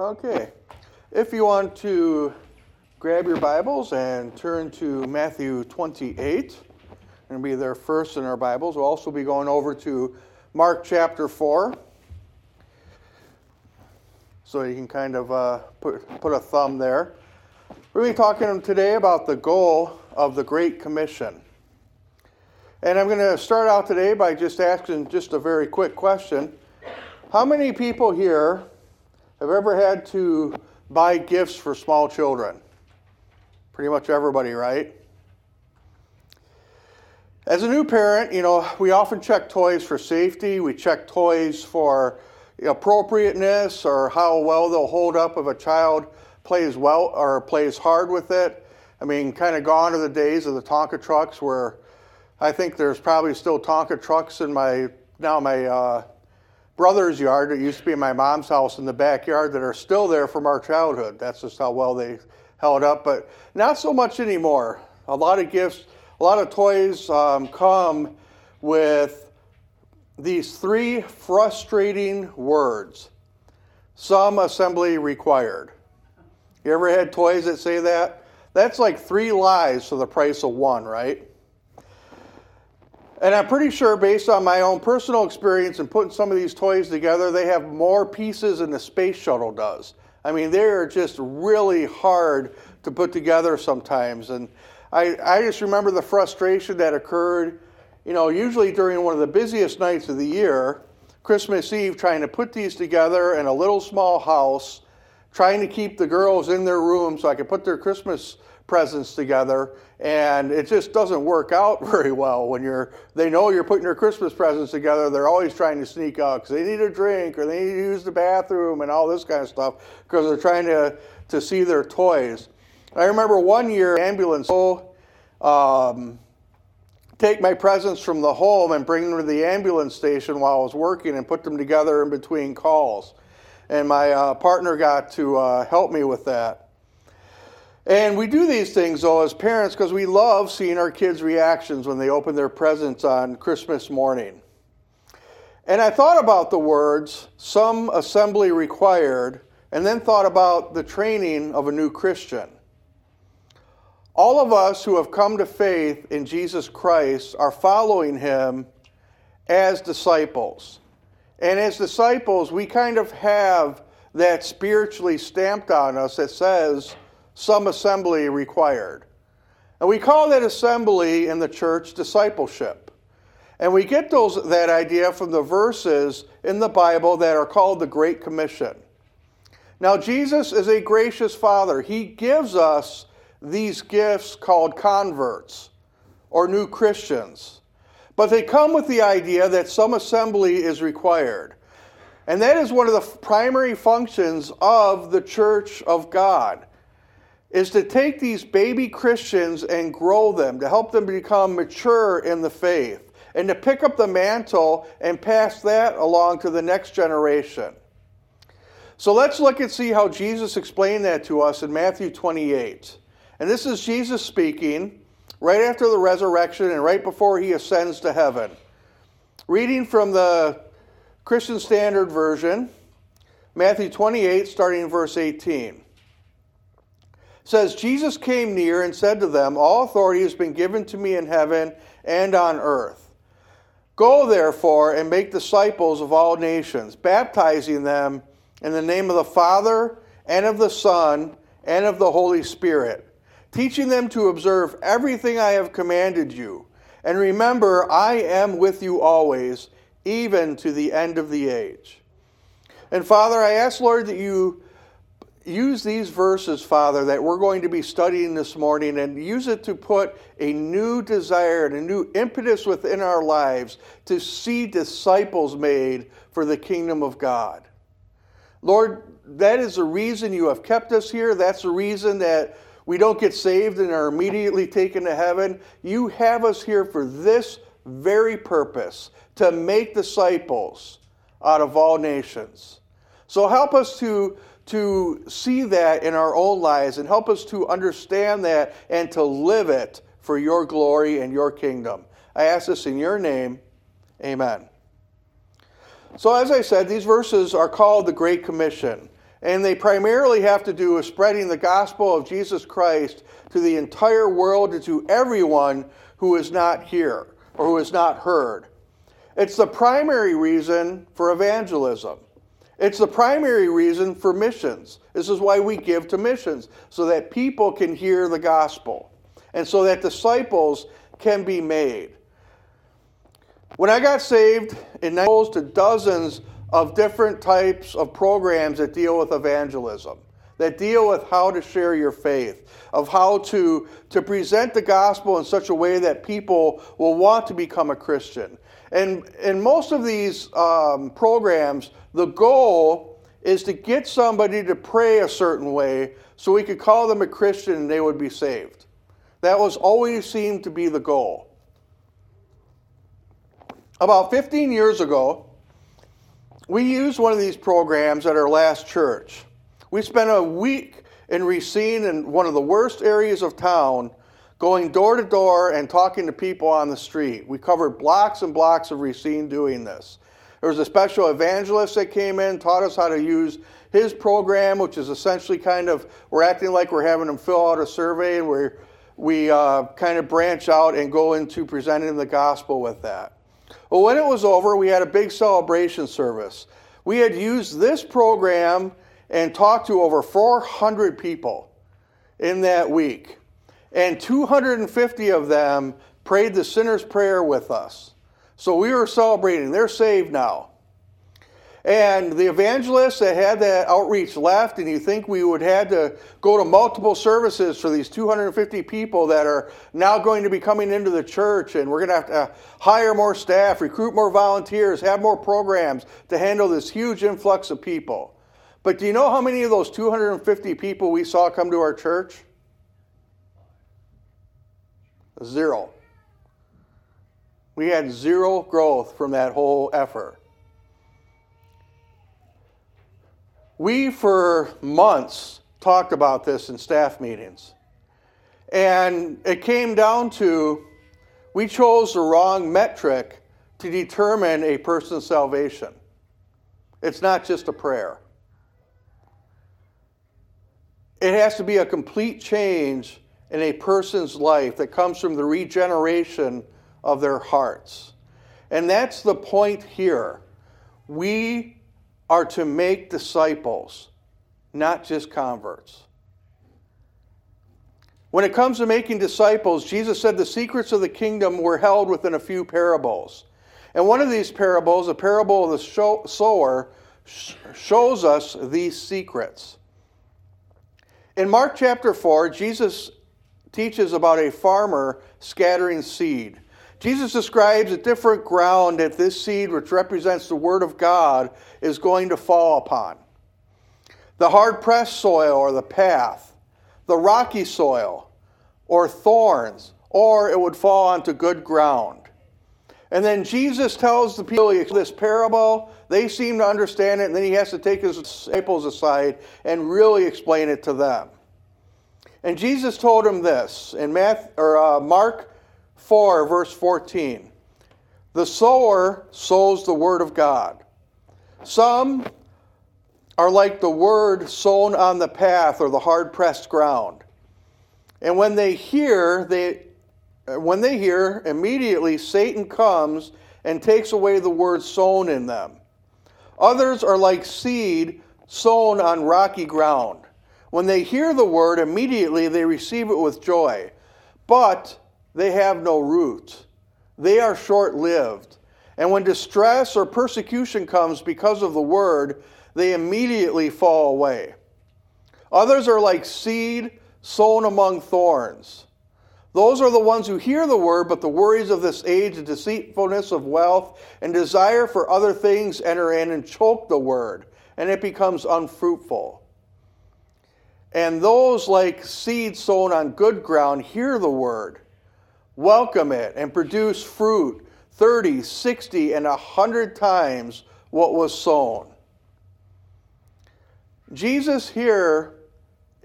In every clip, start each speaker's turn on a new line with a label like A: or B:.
A: Okay. If you want to grab your Bibles and turn to Matthew 28, and be there first in our Bibles. We'll also be going over to Mark chapter 4. So you can kind of uh, put, put a thumb there. We're going to be talking today about the goal of the Great Commission. And I'm going to start out today by just asking just a very quick question. How many people here have ever had to buy gifts for small children? Pretty much everybody, right? As a new parent, you know, we often check toys for safety. We check toys for appropriateness or how well they'll hold up if a child plays well or plays hard with it. I mean, kind of gone are the days of the Tonka trucks where I think there's probably still Tonka trucks in my now my uh, brother's yard. It used to be my mom's house in the backyard that are still there from our childhood. That's just how well they held up, but not so much anymore. A lot of gifts, a lot of toys um, come with these three frustrating words some assembly required. You ever had toys that say that? That's like three lies for the price of one, right? And I'm pretty sure, based on my own personal experience in putting some of these toys together, they have more pieces than the space shuttle does. I mean, they are just really hard to put together sometimes. And I, I just remember the frustration that occurred, you know, usually during one of the busiest nights of the year, Christmas Eve, trying to put these together in a little small house, trying to keep the girls in their room so I could put their Christmas presents together and it just doesn't work out very well when you're they know you're putting your christmas presents together. They're always trying to sneak out because they need a drink or they need to use the bathroom and all this kind of stuff because they're trying to, to see their toys. I remember one year ambulance um, take my presents from the home and bring them to the ambulance station while i was working and put them together in between calls. And my uh, partner got to uh, help me with that and we do these things, though, as parents, because we love seeing our kids' reactions when they open their presents on Christmas morning. And I thought about the words, some assembly required, and then thought about the training of a new Christian. All of us who have come to faith in Jesus Christ are following him as disciples. And as disciples, we kind of have that spiritually stamped on us that says, some assembly required. And we call that assembly in the church discipleship. And we get those, that idea from the verses in the Bible that are called the Great Commission. Now, Jesus is a gracious Father. He gives us these gifts called converts or new Christians. But they come with the idea that some assembly is required. And that is one of the primary functions of the church of God is to take these baby Christians and grow them, to help them become mature in the faith, and to pick up the mantle and pass that along to the next generation. So let's look and see how Jesus explained that to us in Matthew 28. And this is Jesus speaking right after the resurrection and right before he ascends to heaven. Reading from the Christian Standard Version, Matthew 28, starting in verse 18 says Jesus came near and said to them, All authority has been given to me in heaven and on earth. Go therefore and make disciples of all nations, baptizing them in the name of the Father and of the Son and of the Holy Spirit, teaching them to observe everything I have commanded you. And remember, I am with you always, even to the end of the age. And Father, I ask, Lord, that you use these verses, Father, that we're going to be studying this morning and use it to put a new desire and a new impetus within our lives to see disciples made for the kingdom of God. Lord, that is the reason you have kept us here. That's the reason that we don't get saved and are immediately taken to heaven. You have us here for this very purpose to make disciples out of all nations. So help us to to see that in our own lives and help us to understand that and to live it for your glory and your kingdom. I ask this in your name. Amen. So, as I said, these verses are called the Great Commission. And they primarily have to do with spreading the gospel of Jesus Christ to the entire world and to everyone who is not here or who is not heard. It's the primary reason for evangelism. It's the primary reason for missions. This is why we give to missions, so that people can hear the gospel and so that disciples can be made. When I got saved, it goes to dozens of different types of programs that deal with evangelism, that deal with how to share your faith, of how to, to present the gospel in such a way that people will want to become a Christian. And in most of these um, programs, the goal is to get somebody to pray a certain way so we could call them a Christian and they would be saved. That was always seemed to be the goal. About 15 years ago, we used one of these programs at our last church. We spent a week in Racine in one of the worst areas of town, going door to door and talking to people on the street. We covered blocks and blocks of Racine doing this. There was a special evangelist that came in, taught us how to use his program, which is essentially kind of, we're acting like we're having them fill out a survey and we're we uh, kind of branch out and go into presenting the gospel with that. Well, when it was over, we had a big celebration service. We had used this program and talked to over 400 people in that week. And 250 of them prayed the sinner's prayer with us. So we were celebrating. They're saved now. And the evangelists that had that outreach left, and you think we would have to go to multiple services for these 250 people that are now going to be coming into the church, and we're going to have to hire more staff, recruit more volunteers, have more programs to handle this huge influx of people. But do you know how many of those 250 people we saw come to our church? Zero. We had zero growth from that whole effort. We, for months, talked about this in staff meetings. And it came down to we chose the wrong metric to determine a person's salvation. It's not just a prayer, it has to be a complete change in a person's life that comes from the regeneration of their hearts. And that's the point here. We are to make disciples, not just converts. When it comes to making disciples, Jesus said the secrets of the kingdom were held within a few parables. And one of these parables, a parable of the sower, shows us these secrets. In Mark chapter 4, Jesus teaches about a farmer scattering seed. Jesus describes a different ground that this seed, which represents the Word of God, is going to fall upon the hard pressed soil or the path, the rocky soil, or thorns, or it would fall onto good ground. And then Jesus tells the people this parable. They seem to understand it, and then he has to take his disciples aside and really explain it to them. And Jesus told them this in Matthew, or, uh, Mark 4, verse 14. The sower sows the word of God. Some are like the word sown on the path or the hard pressed ground. And when they hear, they when they hear, immediately Satan comes and takes away the word sown in them. Others are like seed sown on rocky ground. When they hear the word, immediately they receive it with joy. But they have no root. They are short lived. And when distress or persecution comes because of the word, they immediately fall away. Others are like seed sown among thorns. Those are the ones who hear the word, but the worries of this age, the deceitfulness of wealth, and desire for other things enter in and choke the word, and it becomes unfruitful. And those like seed sown on good ground hear the word welcome it, and produce fruit 30, 60, and 100 times what was sown. Jesus here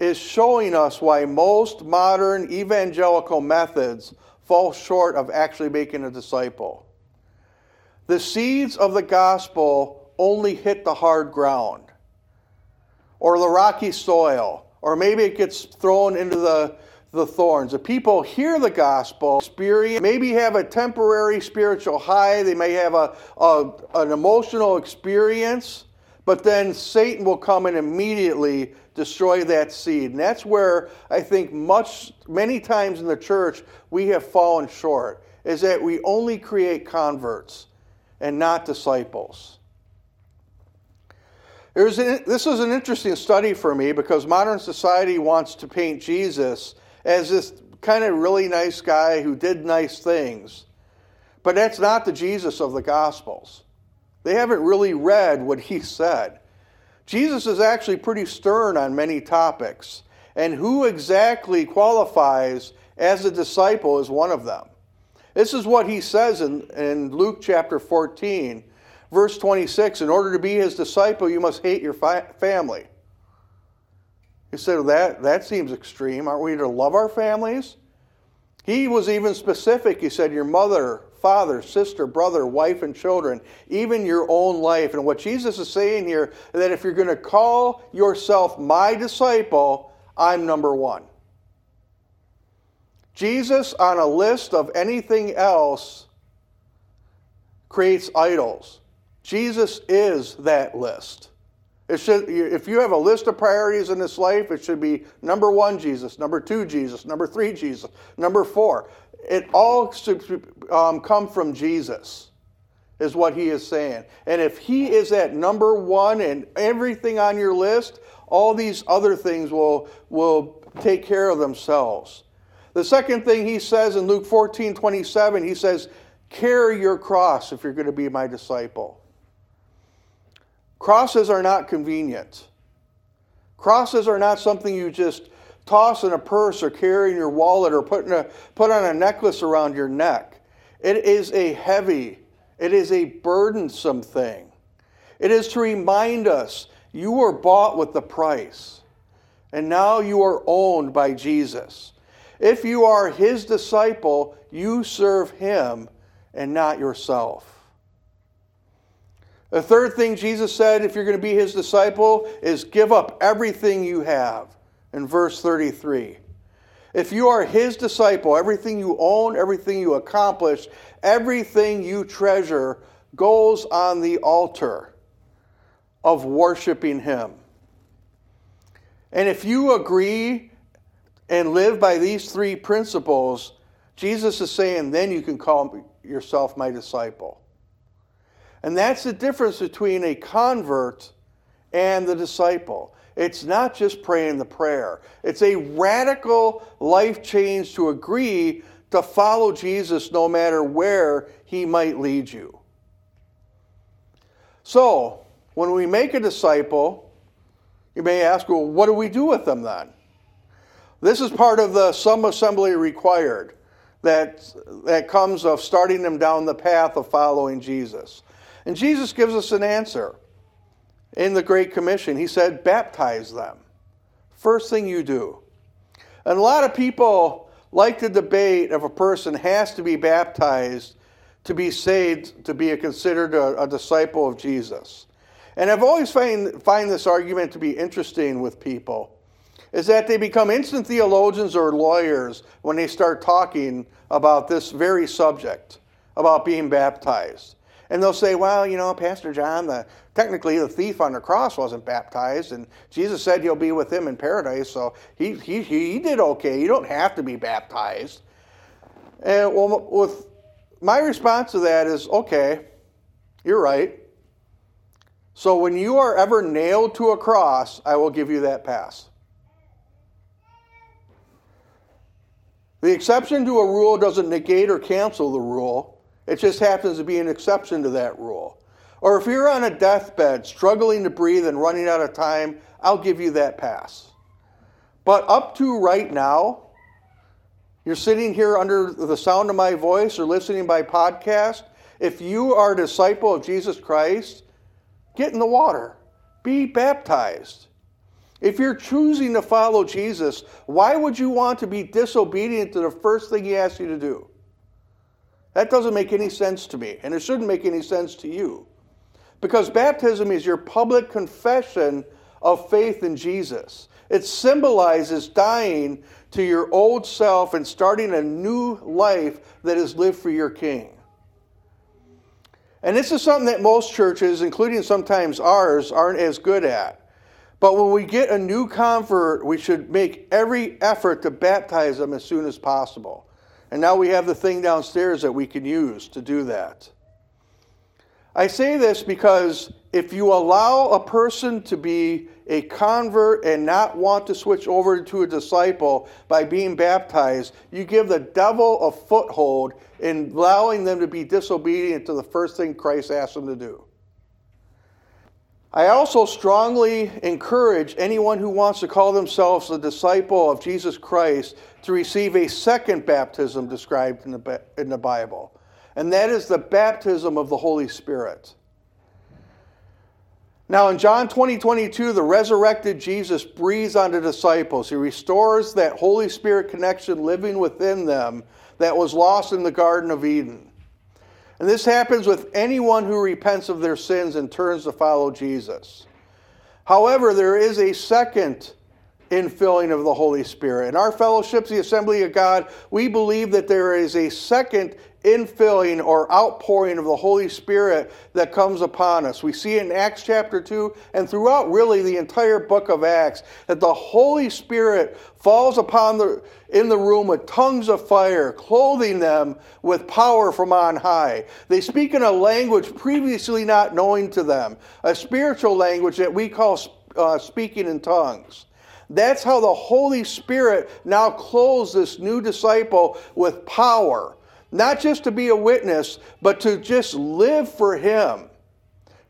A: is showing us why most modern evangelical methods fall short of actually making a disciple. The seeds of the gospel only hit the hard ground. or the rocky soil, or maybe it gets thrown into the, the thorns. The people hear the gospel, experience, maybe have a temporary spiritual high, they may have a, a, an emotional experience, but then Satan will come and immediately destroy that seed. And that's where I think much many times in the church we have fallen short is that we only create converts and not disciples. An, this is an interesting study for me because modern society wants to paint Jesus as this kind of really nice guy who did nice things. But that's not the Jesus of the Gospels. They haven't really read what he said. Jesus is actually pretty stern on many topics, and who exactly qualifies as a disciple is one of them. This is what he says in, in Luke chapter 14, verse 26 In order to be his disciple, you must hate your fi- family. He said, that, that seems extreme. Aren't we to love our families? He was even specific. He said, Your mother, father, sister, brother, wife, and children, even your own life. And what Jesus is saying here is that if you're going to call yourself my disciple, I'm number one. Jesus, on a list of anything else, creates idols. Jesus is that list. It should, if you have a list of priorities in this life, it should be number one, Jesus, number two, Jesus, number three, Jesus, number four. It all should um, come from Jesus, is what he is saying. And if he is at number one and everything on your list, all these other things will, will take care of themselves. The second thing he says in Luke 14 27, he says, Carry your cross if you're going to be my disciple. Crosses are not convenient. Crosses are not something you just toss in a purse or carry in your wallet or put, in a, put on a necklace around your neck. It is a heavy, it is a burdensome thing. It is to remind us you were bought with the price, and now you are owned by Jesus. If you are his disciple, you serve him and not yourself. The third thing Jesus said, if you're going to be his disciple, is give up everything you have in verse 33. If you are his disciple, everything you own, everything you accomplish, everything you treasure goes on the altar of worshiping him. And if you agree and live by these three principles, Jesus is saying, then you can call yourself my disciple. And that's the difference between a convert and the disciple. It's not just praying the prayer, it's a radical life change to agree to follow Jesus no matter where he might lead you. So, when we make a disciple, you may ask, well, what do we do with them then? This is part of the some assembly required that, that comes of starting them down the path of following Jesus. And Jesus gives us an answer in the Great Commission. He said, baptize them. First thing you do. And a lot of people like to debate if a person has to be baptized to be saved, to be considered a, a disciple of Jesus. And I've always find, find this argument to be interesting with people is that they become instant theologians or lawyers when they start talking about this very subject, about being baptized. And they'll say, well, you know, Pastor John, the, technically the thief on the cross wasn't baptized, and Jesus said you'll be with him in paradise, so he, he, he did okay. You don't have to be baptized. And well, with my response to that is, okay, you're right. So when you are ever nailed to a cross, I will give you that pass. The exception to a rule doesn't negate or cancel the rule, it just happens to be an exception to that rule. Or if you're on a deathbed, struggling to breathe and running out of time, I'll give you that pass. But up to right now, you're sitting here under the sound of my voice or listening by podcast. If you are a disciple of Jesus Christ, get in the water, be baptized. If you're choosing to follow Jesus, why would you want to be disobedient to the first thing he asks you to do? That doesn't make any sense to me, and it shouldn't make any sense to you. Because baptism is your public confession of faith in Jesus. It symbolizes dying to your old self and starting a new life that is lived for your King. And this is something that most churches, including sometimes ours, aren't as good at. But when we get a new convert, we should make every effort to baptize them as soon as possible. And now we have the thing downstairs that we can use to do that. I say this because if you allow a person to be a convert and not want to switch over to a disciple by being baptized, you give the devil a foothold in allowing them to be disobedient to the first thing Christ asked them to do. I also strongly encourage anyone who wants to call themselves a disciple of Jesus Christ to receive a second baptism described in the, in the Bible, and that is the baptism of the Holy Spirit. Now, in John 20, 22, the resurrected Jesus breathes on the disciples. He restores that Holy Spirit connection living within them that was lost in the Garden of Eden. And this happens with anyone who repents of their sins and turns to follow Jesus. However, there is a second infilling of the Holy Spirit. In our fellowships, the Assembly of God, we believe that there is a second infilling or outpouring of the Holy Spirit that comes upon us. We see in Acts chapter 2 and throughout really the entire book of Acts that the Holy Spirit falls upon the in the room with tongues of fire, clothing them with power from on high. They speak in a language previously not known to them, a spiritual language that we call uh, speaking in tongues. That's how the Holy Spirit now clothes this new disciple with power. Not just to be a witness, but to just live for Him.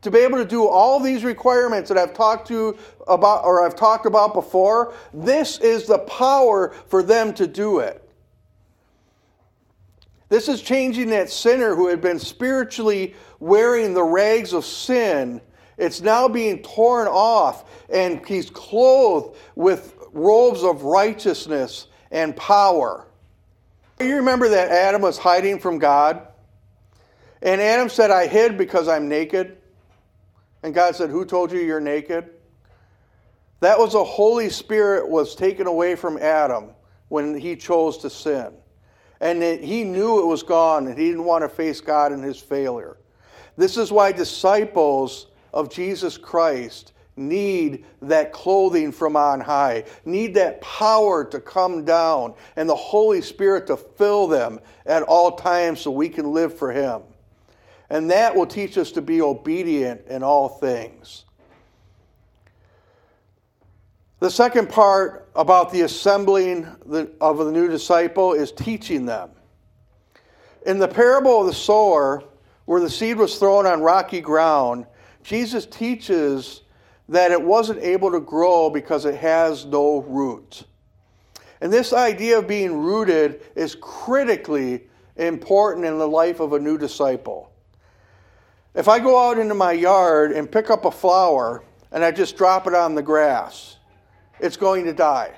A: To be able to do all these requirements that I've talked to about or I've talked about before, this is the power for them to do it. This is changing that sinner who had been spiritually wearing the rags of sin. It's now being torn off, and he's clothed with robes of righteousness and power. You remember that Adam was hiding from God? And Adam said, I hid because I'm naked. And God said, Who told you you're naked? That was the Holy Spirit was taken away from Adam when he chose to sin. And he knew it was gone and he didn't want to face God in his failure. This is why disciples of Jesus Christ need that clothing from on high, need that power to come down, and the Holy Spirit to fill them at all times so we can live for Him. And that will teach us to be obedient in all things. The second part about the assembling of the new disciple is teaching them. In the parable of the sower, where the seed was thrown on rocky ground, Jesus teaches that it wasn't able to grow because it has no root. And this idea of being rooted is critically important in the life of a new disciple. If I go out into my yard and pick up a flower and I just drop it on the grass, it's going to die.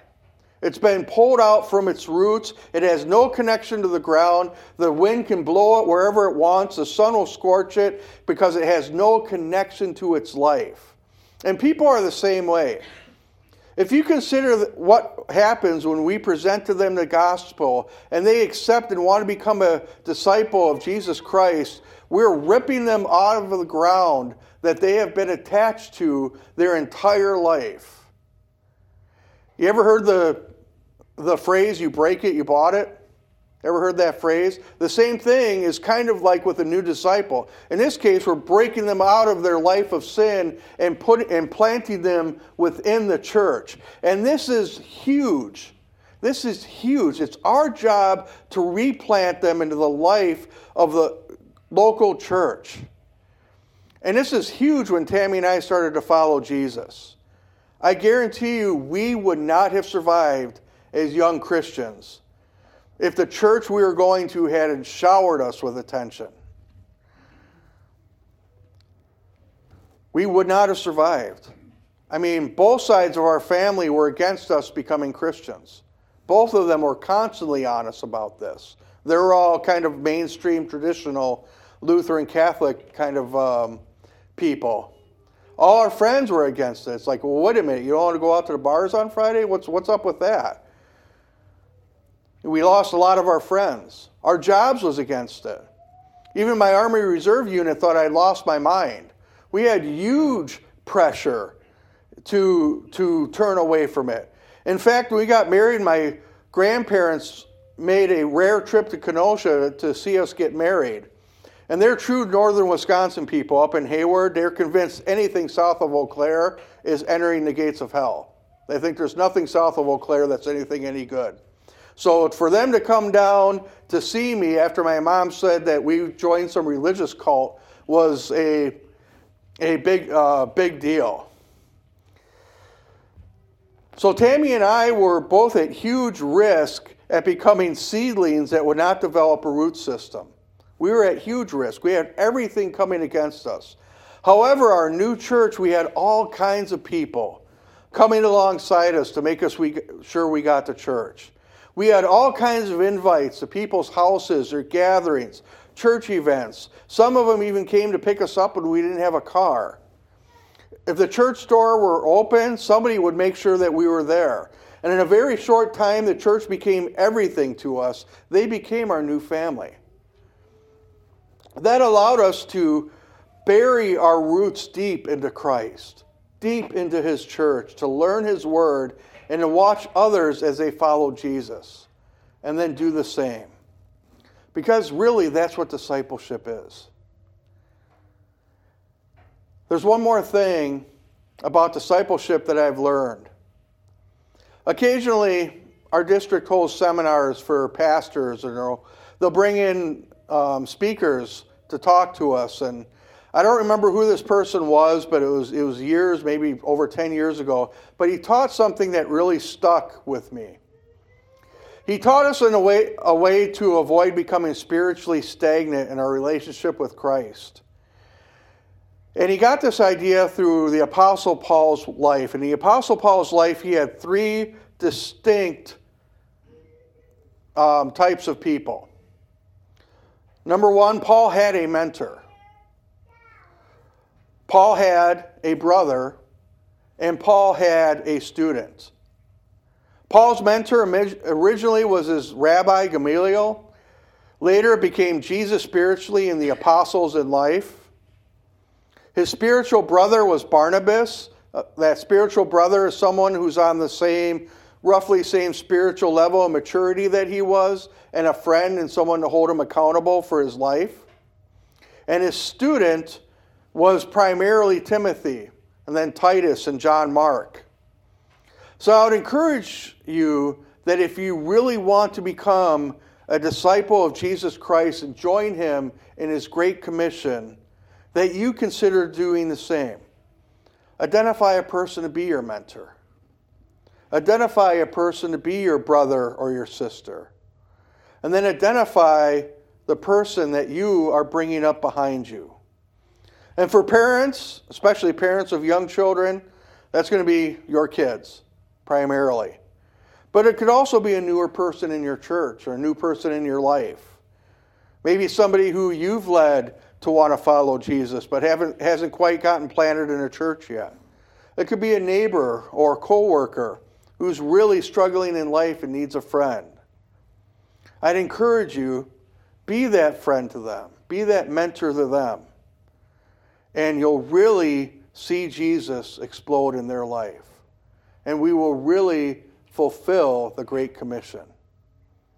A: It's been pulled out from its roots. It has no connection to the ground. The wind can blow it wherever it wants. The sun will scorch it because it has no connection to its life. And people are the same way. If you consider what happens when we present to them the gospel and they accept and want to become a disciple of Jesus Christ, we're ripping them out of the ground that they have been attached to their entire life. You ever heard the, the phrase, you break it, you bought it? Ever heard that phrase? The same thing is kind of like with a new disciple. In this case, we're breaking them out of their life of sin and put and planting them within the church. And this is huge. This is huge. It's our job to replant them into the life of the local church. And this is huge when Tammy and I started to follow Jesus. I guarantee you, we would not have survived as young Christians if the church we were going to had showered us with attention. We would not have survived. I mean, both sides of our family were against us becoming Christians. Both of them were constantly honest about this. They were all kind of mainstream, traditional Lutheran Catholic kind of um, people. all our friends were against it. It's like, well, wait a minute, you don't want to go out to the bars on Friday? What's, what's up with that? We lost a lot of our friends. Our jobs was against it. Even my Army Reserve unit thought I'd lost my mind. We had huge pressure to, to turn away from it. In fact, when we got married, my grandparents made a rare trip to Kenosha to see us get married. And they're true northern Wisconsin people up in Hayward. They're convinced anything south of Eau Claire is entering the gates of hell. They think there's nothing south of Eau Claire that's anything any good. So for them to come down to see me after my mom said that we joined some religious cult was a, a big, uh, big deal. So Tammy and I were both at huge risk at becoming seedlings that would not develop a root system. We were at huge risk. We had everything coming against us. However, our new church, we had all kinds of people coming alongside us to make us we, sure we got to church. We had all kinds of invites to people's houses or gatherings, church events. Some of them even came to pick us up when we didn't have a car. If the church door were open, somebody would make sure that we were there. And in a very short time, the church became everything to us. They became our new family. That allowed us to bury our roots deep into Christ, deep into His church, to learn His word, and to watch others as they follow Jesus, and then do the same. Because really, that's what discipleship is. There's one more thing about discipleship that I've learned. Occasionally, our district holds seminars for pastors, and they'll, bring in um, speakers to talk to us. And I don't remember who this person was, but it was, it was years, maybe over 10 years ago. But he taught something that really stuck with me. He taught us in a way, a way to avoid becoming spiritually stagnant in our relationship with Christ. And he got this idea through the Apostle Paul's life. In the Apostle Paul's life, he had three distinct um, types of people. Number one, Paul had a mentor. Paul had a brother, and Paul had a student. Paul's mentor originally was his rabbi Gamaliel. Later, it became Jesus spiritually and the apostles in life. His spiritual brother was Barnabas. Uh, that spiritual brother is someone who's on the same roughly same spiritual level of maturity that he was, and a friend and someone to hold him accountable for his life. And his student was primarily Timothy, and then Titus and John Mark. So I would encourage you that if you really want to become a disciple of Jesus Christ and join him in his great commission, that you consider doing the same. Identify a person to be your mentor. Identify a person to be your brother or your sister. And then identify the person that you are bringing up behind you. And for parents, especially parents of young children, that's going to be your kids primarily. But it could also be a newer person in your church or a new person in your life. Maybe somebody who you've led to want to follow Jesus but haven't, hasn't quite gotten planted in a church yet. It could be a neighbor or a coworker who's really struggling in life and needs a friend. I'd encourage you be that friend to them, be that mentor to them, and you'll really see Jesus explode in their life. And we will really fulfill the Great Commission.